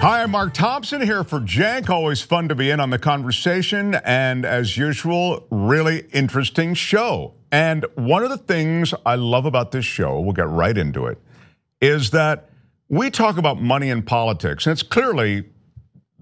Hi, I'm Mark Thompson here for Cenk. Always fun to be in on the conversation, and as usual, really interesting show. And one of the things I love about this show, we'll get right into it, is that we talk about money and politics, and it's clearly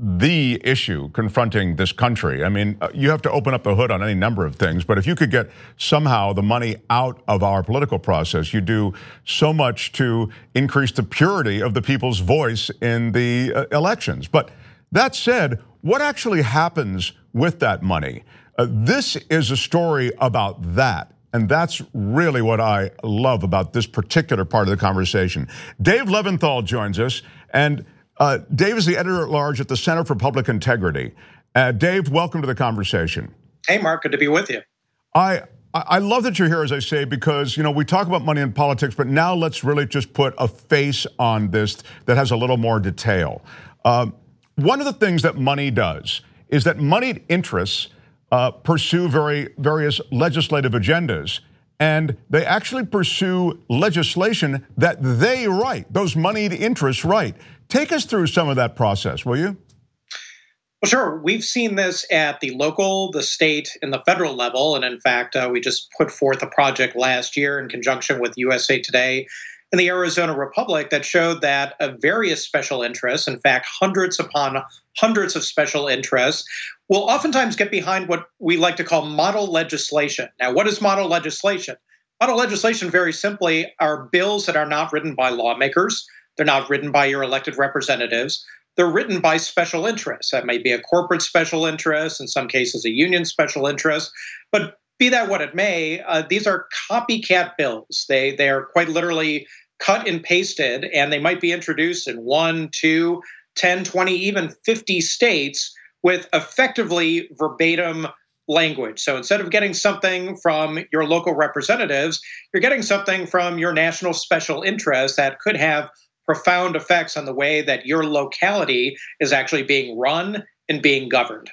the issue confronting this country. I mean, uh, you have to open up the hood on any number of things, but if you could get somehow the money out of our political process, you do so much to increase the purity of the people's voice in the uh, elections. But that said, what actually happens with that money? Uh, this is a story about that. And that's really what I love about this particular part of the conversation. Dave Levinthal joins us, and uh, Dave is the editor at large at the Center for Public Integrity. Uh, Dave, welcome to the conversation. Hey, Mark, good to be with you. I I love that you're here, as I say, because you know we talk about money in politics, but now let's really just put a face on this that has a little more detail. Um, one of the things that money does is that moneyed interests uh, pursue very various legislative agendas, and they actually pursue legislation that they write. Those moneyed interests write. Take us through some of that process, will you? Well, sure. We've seen this at the local, the state, and the federal level. And in fact, uh, we just put forth a project last year in conjunction with USA Today and the Arizona Republic that showed that uh, various special interests, in fact, hundreds upon hundreds of special interests, will oftentimes get behind what we like to call model legislation. Now, what is model legislation? Model legislation, very simply, are bills that are not written by lawmakers they're not written by your elected representatives. They're written by special interests. That may be a corporate special interest, in some cases, a union special interest. But be that what it may, uh, these are copycat bills. They, they are quite literally cut and pasted, and they might be introduced in one, two, 10, 20, even 50 states with effectively verbatim language. So instead of getting something from your local representatives, you're getting something from your national special interest that could have profound effects on the way that your locality is actually being run and being governed.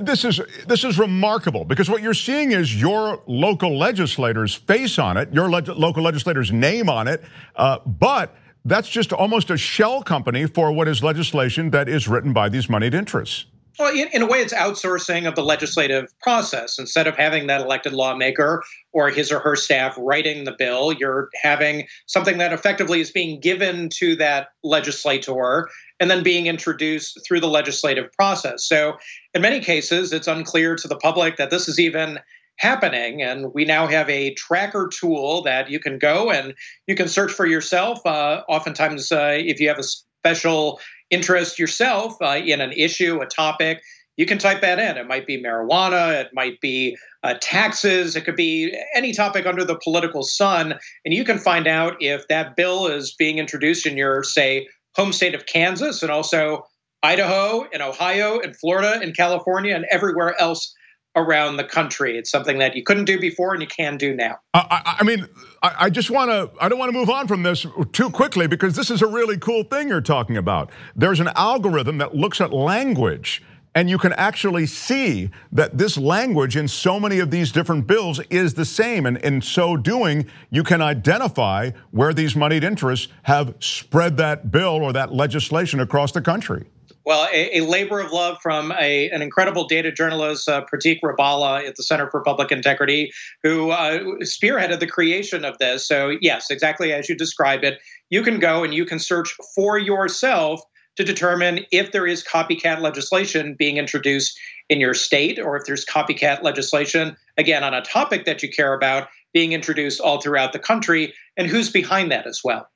This is this is remarkable because what you're seeing is your local legislators' face on it, your le- local legislator's name on it, uh, but that's just almost a shell company for what is legislation that is written by these moneyed interests. Well, in, in, a way, it's outsourcing of the legislative process. Instead of having that elected lawmaker or his or her staff writing the bill, you're having something that effectively is being given to that legislator and then being introduced through the legislative process. So, in many cases, it's unclear to the public that this is even happening. And we now have a tracker tool that you can go and you can search for yourself. Uh, oftentimes, uh, if you have a special interest yourself uh, in an issue, a topic, you can type that in. It might be marijuana, it might be uh, taxes, it could be any topic under the political sun. And you can find out if that bill is being introduced in your, say, home state of Kansas and also Idaho and Ohio and Florida and California and everywhere else around the country. It's something that you couldn't do before and you can do now. I, I mean, I, I just want to, I don't want to move on from this too quickly because this is a really cool thing you're talking about. There's an algorithm that looks at language. And you can actually see that this language in so many of these different bills is the same. And in so doing, you can identify where these moneyed interests have spread that bill or that legislation across the country. Well, a, a, labor of love from a, an incredible data journalist, uh, Pratheek Rebala at the Center for Public Integrity, who uh, spearheaded the creation of this. So, yes, exactly as you describe it, you can go and you can search for yourself to determine if there is copycat legislation being introduced in your state or if there's copycat legislation, again, on a topic that you care about, being introduced all throughout the country and who's behind that as well.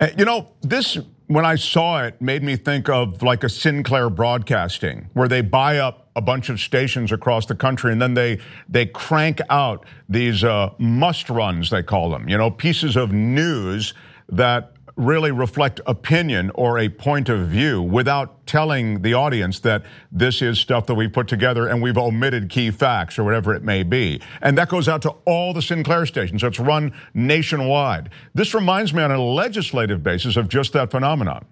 Uh, you know, this, when I saw it, made me think of like a Sinclair Broadcasting, where they buy up a bunch of stations across the country and then they they crank out these uh, must runs, they call them, you know, pieces of news that really reflect opinion or a point of view without telling the audience that this is stuff that we put together and we've omitted key facts or whatever it may be. And that goes out to all the Sinclair stations. So it's run nationwide. This reminds me on a legislative basis of just that phenomenon.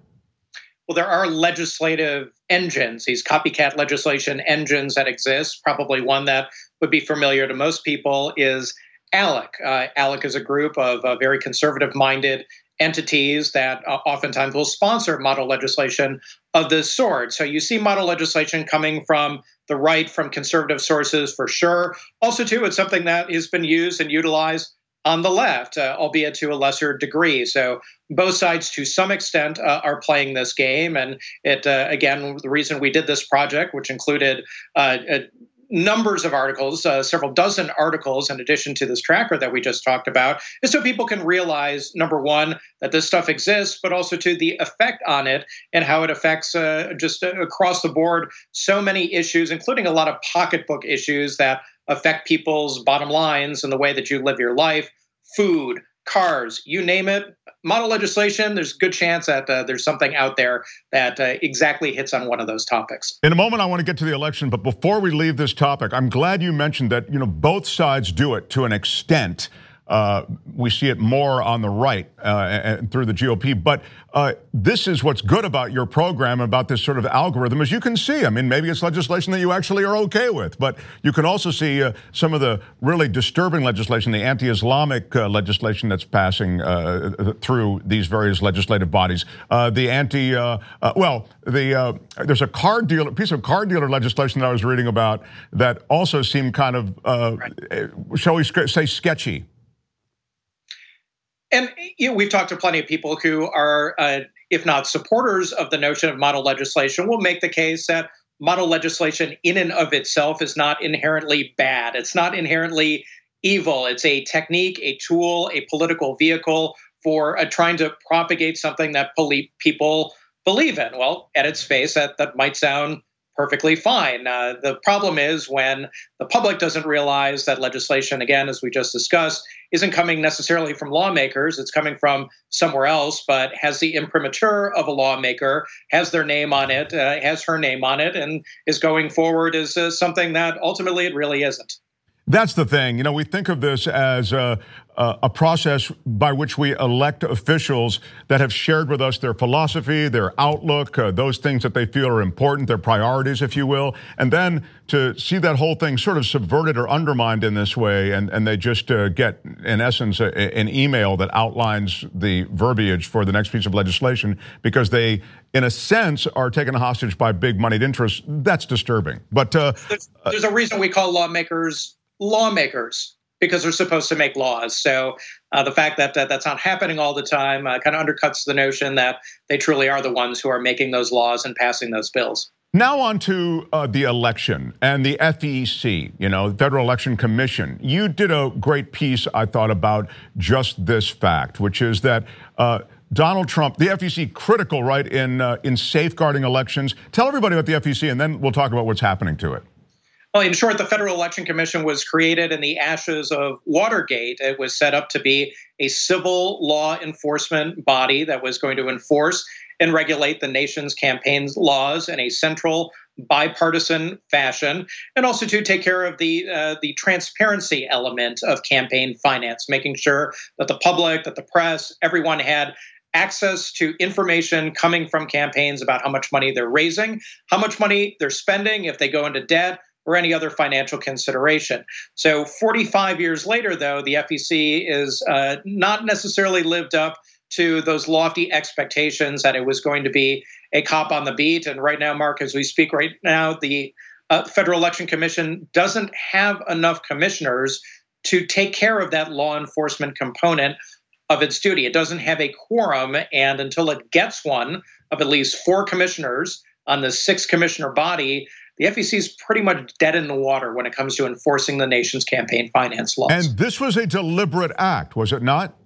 Well, there are legislative engines, these copycat legislation engines that exist. Probably one that would be familiar to most people is ALEC. Uh, ALEC is a group of uh, very conservative minded entities that uh, oftentimes will sponsor model legislation of this sort. So you see model legislation coming from the right, from conservative sources for sure. Also, too, it's something that has been used and utilized on the left, uh, albeit to a lesser degree. So both sides, to some extent, uh, are playing this game. And it, uh, again, the reason we did this project, which included uh, numbers of articles, uh, several dozen articles, in addition to this tracker that we just talked about, is so people can realize number one that this stuff exists, but also to the effect on it and how it affects uh, just uh, across the board so many issues, including a lot of pocketbook issues that affect people's bottom lines and the way that you live your life, food, cars, you name it. Model legislation, there's a good chance that uh, there's something out there that uh, exactly hits on one of those topics. In a moment, I want to get to the election, but before we leave this topic, I'm glad you mentioned that you know both sides do it to an extent. Uh, we see it more on the right uh, and through the GOP. But uh, this is what's good about your program, about this sort of algorithm, as you can see. I mean, maybe it's legislation that you actually are okay with, but you can also see uh, some of the really disturbing legislation, the anti-Islamic uh, legislation that's passing uh, through these various legislative bodies. the anti, well, the there's a car dealer, piece of car dealer legislation that I was reading about that also seemed kind of, right. shall we say, sketchy. And you know, we've talked to plenty of people who are, uh, if not supporters of the notion of model legislation, will make the case that model legislation in and of itself is not inherently bad. It's not inherently evil. It's a technique, a tool, a political vehicle for uh, trying to propagate something that people believe in. Well, at its face, that, that might sound perfectly fine. Uh, the problem is when the public doesn't realize that legislation, again, as we just discussed, isn't coming necessarily from lawmakers, it's coming from somewhere else, but has the imprimatur of a lawmaker, has their name on it, uh, has her name on it, and is going forward as uh, something that ultimately it really isn't. That's the thing. You know, we think of this as a, a, process by which we elect officials that have shared with us their philosophy, their outlook, uh, those things that they feel are important, their priorities, if you will. And then to see that whole thing sort of subverted or undermined in this way, and, and they just uh, get, in essence, a, an email that outlines the verbiage for the next piece of legislation because they, in a sense, are taken hostage by big moneyed interests, that's disturbing. But uh, there's, there's a reason we call lawmakers lawmakers because they're supposed to make laws. So uh, the fact that, that that's not happening all the time uh, kind of undercuts the notion that they truly are the ones who are making those laws and passing those bills. Now on to uh, the election and the FEC, you know, Federal Election Commission. You did a great piece, I thought, about just this fact, which is that uh, Donald Trump, the FEC, critical, right, in uh, in safeguarding elections. Tell everybody about the FEC, and then we'll talk about what's happening to it. Well, in short, the Federal Election Commission was created in the ashes of Watergate. It was set up to be a civil law enforcement body that was going to enforce and regulate the nation's campaign laws in a central bipartisan fashion, and also to take care of the uh, the transparency element of campaign finance, making sure that the public, that the press, everyone had access to information coming from campaigns about how much money they're raising, how much money they're spending, if they go into debt, or any other financial consideration. So, 45 years later, though, the FEC is uh, not necessarily lived up to those lofty expectations that it was going to be a cop on the beat. And right now, Mark, as we speak right now, the uh, Federal Election Commission doesn't have enough commissioners to take care of that law enforcement component of its duty. It doesn't have a quorum, and until it gets one of at least four commissioners on the six commissioner body, the FEC is pretty much dead in the water when it comes to enforcing the nation's campaign finance laws. And this was a deliberate act, was it not?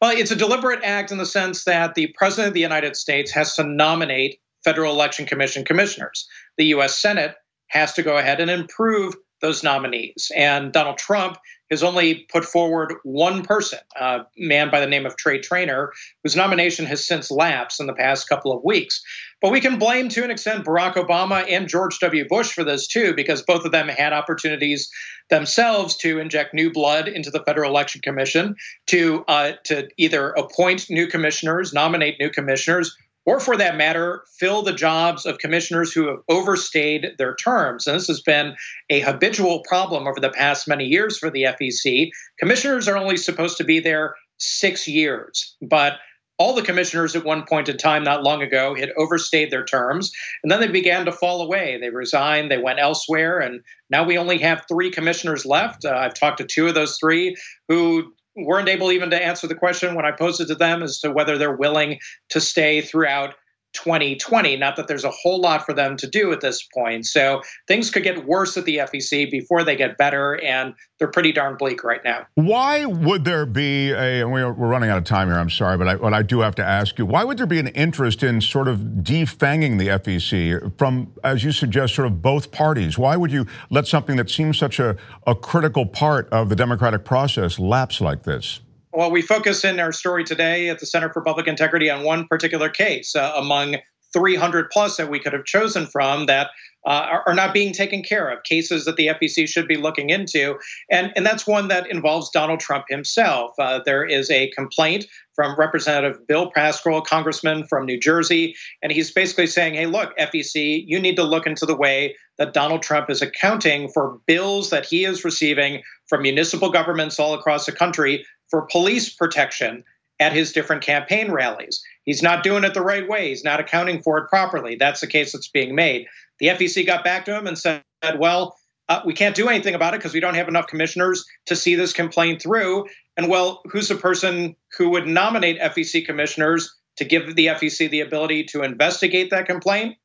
Well, it's a deliberate act in the sense that the President of the United States has to nominate Federal Election Commission commissioners. The U.S. Senate has to go ahead and improve those nominees. And Donald Trump has only put forward one person, a man by the name of Trey Trainor, whose nomination has since lapsed in the past couple of weeks. But we can blame to an extent Barack Obama and George W. Bush for this too, because both of them had opportunities themselves to inject new blood into the Federal Election Commission, to uh, to either appoint new commissioners, nominate new commissioners, or for that matter, fill the jobs of commissioners who have overstayed their terms. And this has been a habitual problem over the past many years for the FEC. Commissioners are only supposed to be there six years. But all the commissioners at one point in time, not long ago, had overstayed their terms, and then they began to fall away. They resigned, they went elsewhere, and now we only have three commissioners left. Uh, I've talked to two of those three who weren't able even to answer the question when I posed it to them as to whether they're willing to stay throughout 2020. Not that there's a whole lot for them to do at this point. So things could get worse at the FEC before they get better, and they're pretty darn bleak right now. Why would there be a, we're running out of time here, I'm sorry, but I, but I do have to ask you, why would there be an interest in sort of defanging the FEC from, as you suggest, sort of both parties? Why would you let something that seems such a, a critical part of the democratic process lapse like this? Well, we focus in our story today at the Center for Public Integrity on one particular case uh, among 300 plus that we could have chosen from that uh, are, are, not being taken care of, cases that the FEC should be looking into. And, and that's one that involves Donald Trump himself. Uh, there is a complaint from Representative Bill Pascrell, congressman from New Jersey, and he's basically saying, hey, look, FEC, you need to look into the way that Donald Trump is accounting for bills that he is receiving from municipal governments all across the country for police protection at his different campaign rallies. He's not doing it the right way. He's not accounting for it properly. That's the case that's being made. The FEC got back to him and said, well, uh, we can't do anything about it because we don't have enough commissioners to see this complaint through. And well, who's the person who would nominate FEC commissioners to give the FEC the ability to investigate that complaint?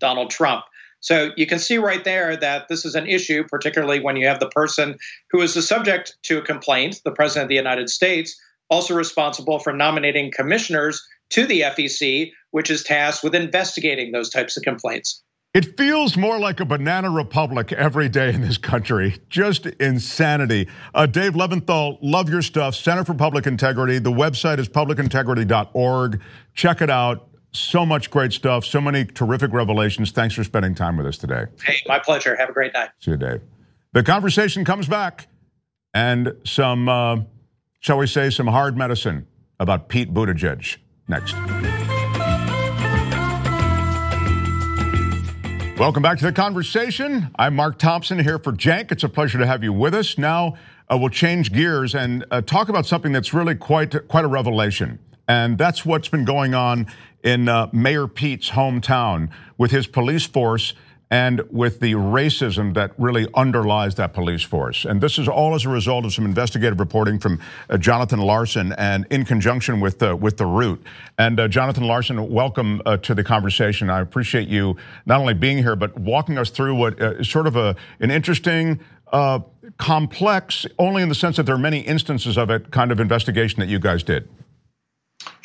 Donald Trump. So you can see right there that this is an issue, particularly when you have the person who is the subject to a complaint, the President of the United States, also responsible for nominating commissioners to the FEC, which is tasked with investigating those types of complaints. It feels more like a banana republic every day in this country. Just insanity. Uh, Dave Levinthal, love your stuff. Center for Public Integrity. The website is publicintegrity.org. Check it out. So much great stuff, so many terrific revelations. Thanks for spending time with us today. Hey, my pleasure. Have a great night. See you, Dave. The conversation comes back, and some, uh, shall we say, some hard medicine about Pete Buttigieg next. Welcome back to the conversation. I'm Mark Thompson here for Cenk. It's a pleasure to have you with us. Now uh, we'll change gears and uh, talk about something that's really quite quite a revelation, and that's what's been going on in uh, Mayor Pete's hometown with his police force and with the racism that really underlies that police force. And this is all as a result of some investigative reporting from uh, Jonathan Larsen and in conjunction with, uh, with The Root. And uh, Jonathan Larsen, welcome uh, to the conversation. I appreciate you not only being here, but walking us through what is sort of a, an interesting, complex, only in the sense that there are many instances of it, kind of investigation that you guys did.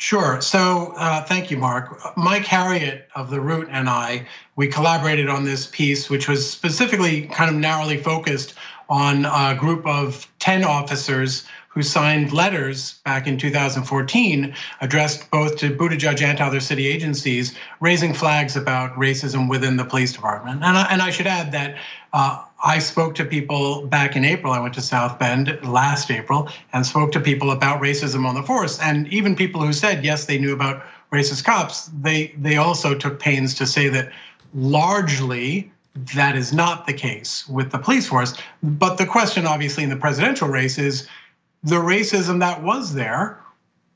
Sure. So uh, thank you, Mark. Mike Harriot of The Root and I, we collaborated on this piece, which was specifically kind of narrowly focused on a group of 10 officers who signed letters back in 2014 addressed both to Buttigieg and to other city agencies, raising flags about racism within the police department. And I, and I should add that uh, I spoke to people back in April. I went to South Bend last April and spoke to people about racism on the force. And even people who said, yes, they knew about racist cops, they, they also took pains to say that largely that is not the case with the police force. But the question, obviously, in the presidential race is the racism that was there,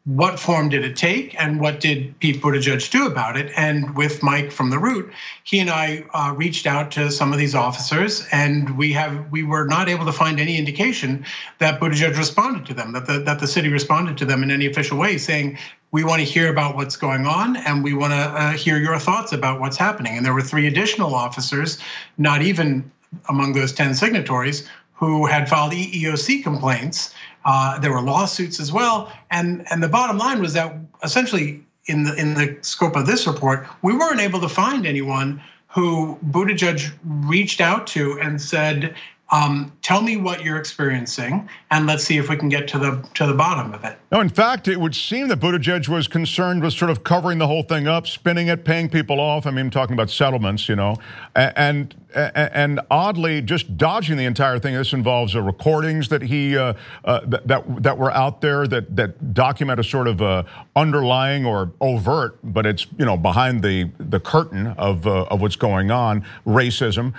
what form did it take and what did Pete Buttigieg do about it? And with Mike from the Root, he and I uh, reached out to some of these officers, and we have we were not able to find any indication that Buttigieg responded to them, that the that the city responded to them in any official way, saying we want to hear about what's going on and we want to uh, hear your thoughts about what's happening. And there were three additional officers, not even among those 10 signatories, who had filed EEOC complaints uh, there were lawsuits as well, and and the bottom line was that essentially in the in the scope of this report, we weren't able to find anyone who Buttigieg reached out to and said, um, tell me what you're experiencing, and let's see if we can get to the to the bottom of it. No, in fact, it would seem that Buttigieg was concerned with sort of covering the whole thing up, spinning it, paying people off. I mean, I'm talking about settlements, you know, and and oddly just dodging the entire thing. This involves uh, recordings that he uh, uh, that that were out there that that document a sort of uh, underlying or overt, but it's you know behind the the curtain of uh, of what's going on, racism,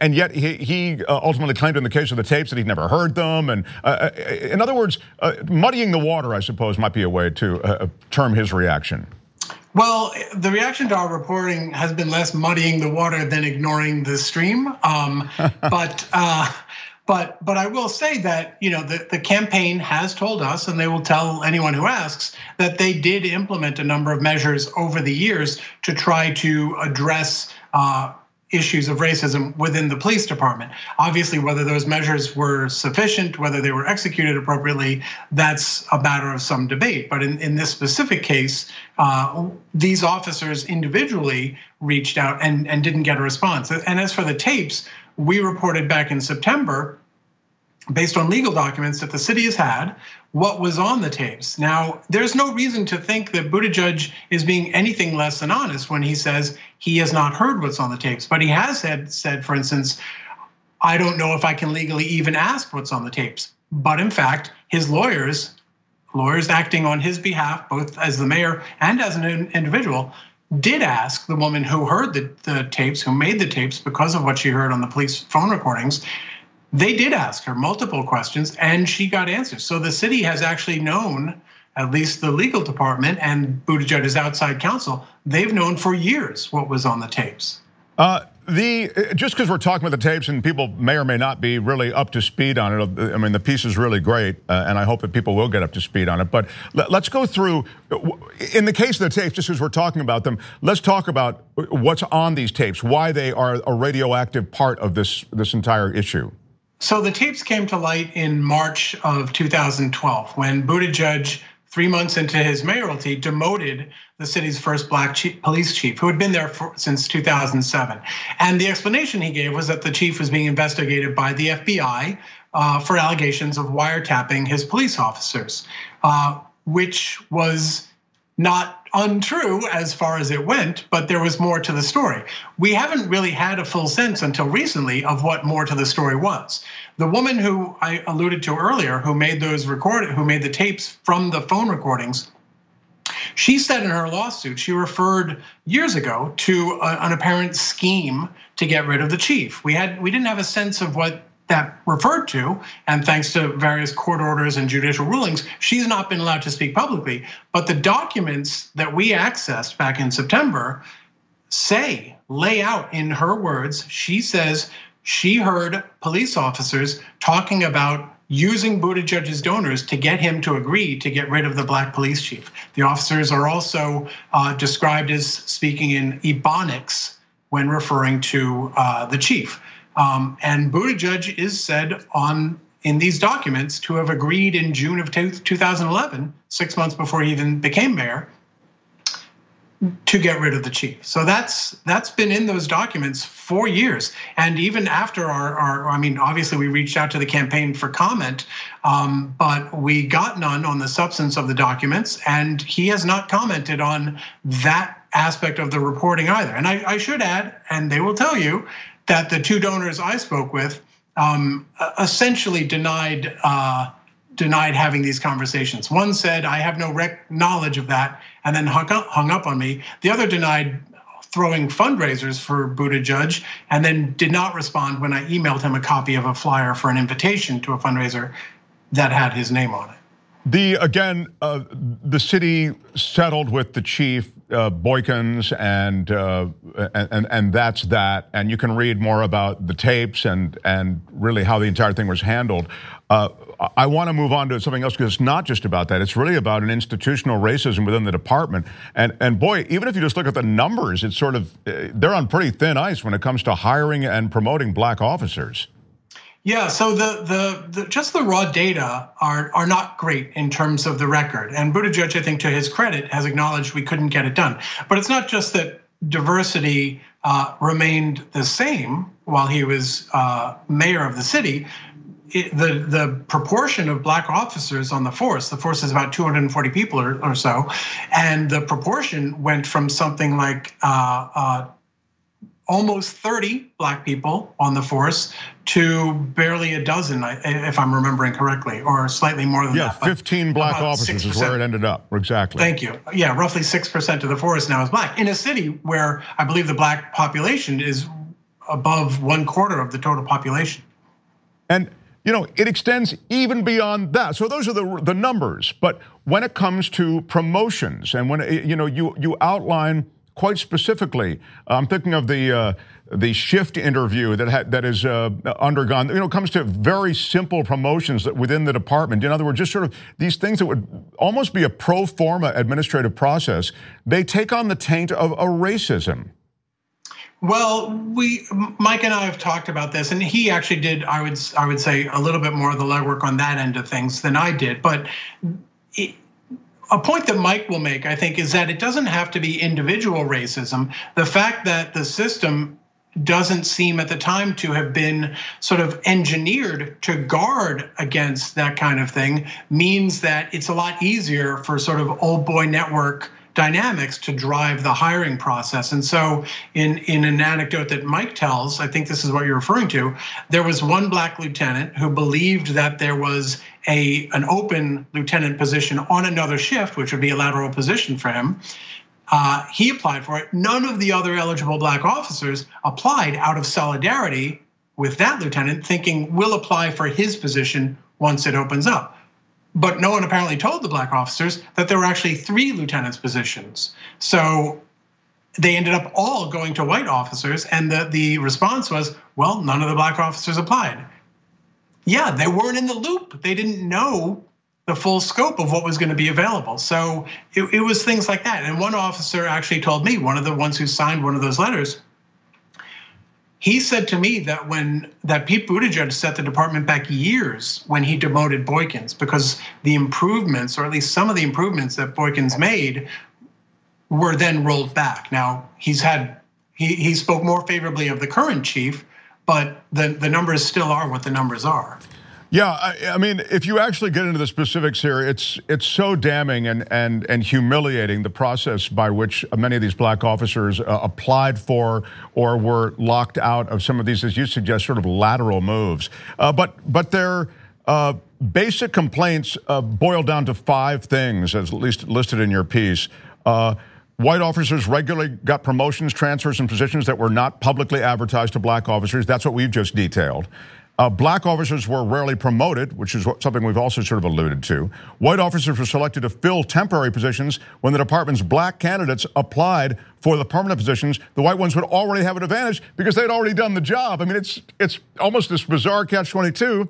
and yet he he ultimately claimed in the case of the tapes that he'd never heard them, and in other words, muddying the water I suppose, might be a way to uh, term his reaction. Well, the reaction to our reporting has been less muddying the water than ignoring the stream. Um, but uh, but but I will say that you know the, the campaign has told us, and they will tell anyone who asks, that they did implement a number of measures over the years to try to address uh, issues of racism within the police department. Obviously, whether those measures were sufficient, whether they were executed appropriately, that's a matter of some debate. But in, in this specific case, uh, these officers individually reached out and, and didn't get a response. And as for the tapes, we reported back in September based on legal documents that the city has had, what was on the tapes. Now, there's no reason to think that Buttigieg is being anything less than honest when he says he has not heard what's on the tapes. But he has said, said for instance, I don't know if I can legally even ask what's on the tapes. But in fact, his lawyers, lawyers acting on his behalf, both as the mayor and as an individual, did ask the woman who heard the, the tapes, who made the tapes because of what she heard on the police phone recordings, they did ask her multiple questions and she got answers. So the city has actually known, at least the legal department and Buttigieg's outside counsel, they've known for years what was on the tapes. Uh, the just because we're talking about the tapes and people may or may not be really up to speed on it. I mean, the piece is really great, uh, and I hope that people will get up to speed on it. But let, us go through. In the case of the tapes, just as we're talking about them, let's talk about what's on these tapes, why they are a radioactive part of this this entire issue. So the tapes came to light in March of 2012 when Buttigieg, three months into his mayoralty, demoted the city's first black chief, police chief, who had been there for, since 2007. And the explanation he gave was that the chief was being investigated by the FBI uh, for allegations of wiretapping his police officers, uh, which was not untrue as far as it went, but there was more to the story. We haven't really had a full sense until recently of what more to the story was. The woman who I alluded to earlier, who made those record, who made the tapes from the phone recordings, she said in her lawsuit, she referred years ago to an apparent scheme to get rid of the chief. We had we didn't have a sense of what that referred to, and thanks to various court orders and judicial rulings, she's not been allowed to speak publicly. But the documents that we accessed back in September say, lay out in her words, she says she heard police officers talking about using Buttigieg's donors to get him to agree to get rid of the black police chief. The officers are also uh, described as speaking in Ebonics when referring to uh, the chief. Um, and Buttigieg is said on in these documents to have agreed in June of 2011, six months before he even became mayor, to get rid of the chief. So that's that's been in those documents for years. And even after our, our I mean, obviously we reached out to the campaign for comment, um, but we got none on the substance of the documents, and he has not commented on that aspect of the reporting either. And I, I should add, and they will tell you that the two donors I spoke with um, essentially denied uh, denied having these conversations. One said, "I have no rec- knowledge of that," and then hung up, hung up on me. The other denied throwing fundraisers for Buttigieg, and then did not respond when I emailed him a copy of a flyer for an invitation to a fundraiser that had his name on it. The again, uh, the city settled with the chief uh, Boykins, and, uh, and and that's that. And you can read more about the tapes and and really how the entire thing was handled. Uh, I want to move on to something else because it's not just about that. It's really about an institutional racism within the department. And and boy, even if you just look at the numbers, it's sort of uh, they're on pretty thin ice when it comes to hiring and promoting black officers. Yeah, so the, the, the just the raw data are are not great in terms of the record. And Buttigieg, I think, to his credit, has acknowledged we couldn't get it done. But it's not just that diversity uh, remained the same while he was uh, mayor of the city. It, the the proportion of black officers on the force, the force is about 240 people or, or so, and the proportion went from something like uh, uh almost 30 black people on the force to barely a dozen, if I'm remembering correctly, or slightly more than yeah, that. Yeah, 15 black officers 6%. is where it ended up. Exactly. Thank you. Yeah, roughly 6% of the force now is black in a city where I believe the black population is above one quarter of the total population. And you know, it extends even beyond that. So those are the the numbers. But when it comes to promotions, and when you know you you outline quite specifically, I'm thinking of the. Uh, the shift interview that ha- that is uh, undergone, you know, comes to very simple promotions that within the department. In other words, just sort of these things that would almost be a pro forma administrative process, they take on the taint of a racism. Well, we Mike and I have talked about this, and he actually did. I would I would say a little bit more of the legwork on that end of things than I did. But it, a point that Mike will make, I think, is that it doesn't have to be individual racism. The fact that the system doesn't seem at the time to have been sort of engineered to guard against that kind of thing means that it's a lot easier for sort of old boy network dynamics to drive the hiring process. And so, in, in an anecdote that Mike tells, I think this is what you're referring to, there was one black lieutenant who believed that there was a, an open lieutenant position on another shift, which would be a lateral position for him. Uh, he applied for it. None of the other eligible black officers applied out of solidarity with that lieutenant, thinking we'll apply for his position once it opens up. But no one apparently told the black officers that there were actually three lieutenants' positions. So they ended up all going to white officers, and the, the response was, well, none of the black officers applied. Yeah, they weren't in the loop. They didn't know the full scope of what was going to be available. So it, it was things like that. And one officer actually told me, one of the ones who signed one of those letters, he said to me that when that Pete Buttigieg set the department back years when he demoted Boykins because the improvements, or at least some of the improvements that Boykins made, were then rolled back. Now he's had he he spoke more favorably of the current chief, but the the numbers still are what the numbers are. Yeah, I, I, mean, if you actually get into the specifics here, it's it's so damning and and and humiliating the process by which many of these black officers uh, applied for or were locked out of some of these, as you suggest, sort of lateral moves. Uh, but but their uh, basic complaints uh, boil down to five things, as at least listed in your piece. Uh, white officers regularly got promotions, transfers, and positions that were not publicly advertised to black officers. That's what we've just detailed. Uh, black officers were rarely promoted, which is something we've also sort of alluded to. White officers were selected to fill temporary positions when the department's black candidates applied for the permanent positions. The white ones would already have an advantage because they'd already done the job. I mean, it's it's almost this bizarre catch twenty two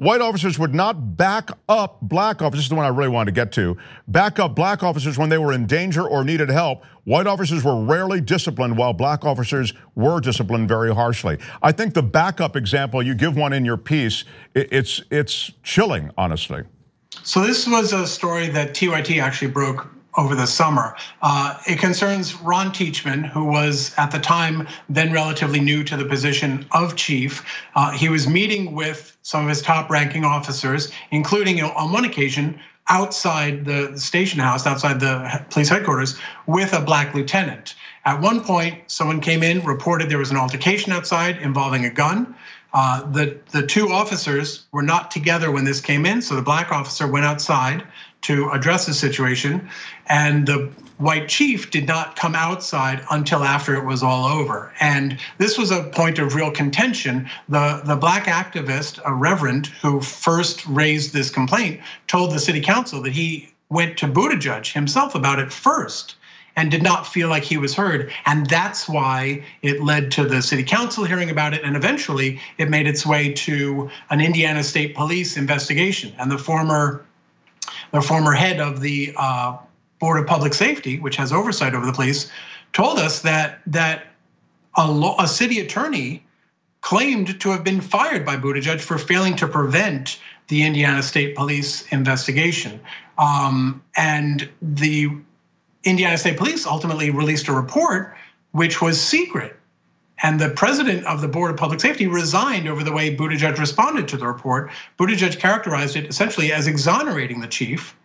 White officers would not back up black officers, this is the one I really wanted to get to, back up black officers when they were in danger or needed help. White officers were rarely disciplined while black officers were disciplined very harshly. I think the backup example, you give one in your piece, it's, it's chilling, honestly. So this was a story that TYT actually broke over the summer. Uh, it concerns Ron Teachman, who was at the time then relatively new to the position of chief. Uh, he was meeting with some of his top ranking officers, including on one occasion outside the station house, outside the police headquarters, with a black lieutenant. At one point, someone came in, reported there was an altercation outside involving a gun. Uh, the the two officers were not together when this came in, so the black officer went outside to address the situation. And the white chief did not come outside until after it was all over. And this was a point of real contention. The, the black activist, a reverend who first raised this complaint, told the city council that he went to Buttigieg himself about it first and did not feel like he was heard. And that's why it led to the city council hearing about it. And eventually it made its way to an Indiana State Police investigation. And the former the former head of the uh, Board of Public Safety, which has oversight over the police, told us that that a, lo- a city attorney claimed to have been fired by Buttigieg for failing to prevent the Indiana State Police investigation. Um, and the Indiana State Police ultimately released a report which was secret and the president of the Board of Public Safety resigned over the way Buttigieg responded to the report. Buttigieg characterized it essentially as exonerating the chief.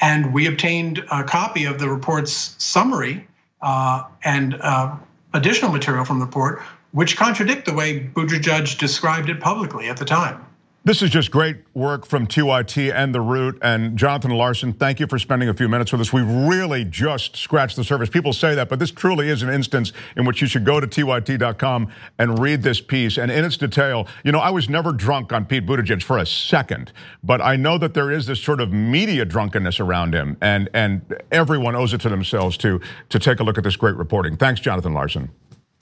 And we obtained a copy of the report's summary uh, and uh, additional material from the report, which contradict the way Buttigieg described it publicly at the time. This is just great work from TYT and The Root. And Jonathan Larsen, thank you for spending a few minutes with us. We've really just scratched the surface. People say that, but this truly is an instance in which you should go to TYT.com and read this piece. And in its detail, you know, I was never drunk on Pete Buttigieg for a second, but I know that there is this sort of media drunkenness around him, and, and everyone owes it to themselves to, to take a look at this great reporting. Thanks, Jonathan Larsen.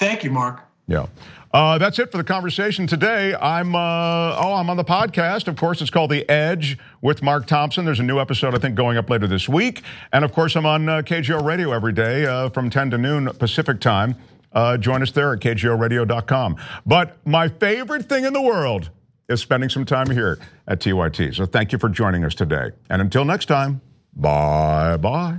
Thank you, Mark. Yeah. Uh, that's it for the conversation today. I'm uh, oh, I'm on the podcast. Of course, it's called The Edge with Mark Thompson. There's a new episode I think going up later this week, and of course, I'm on uh, KGO Radio every day uh, from 10 to noon Pacific time. Uh, join us there at kgoradio.com. But my favorite thing in the world is spending some time here at TYT. So thank you for joining us today, and until next time, bye bye.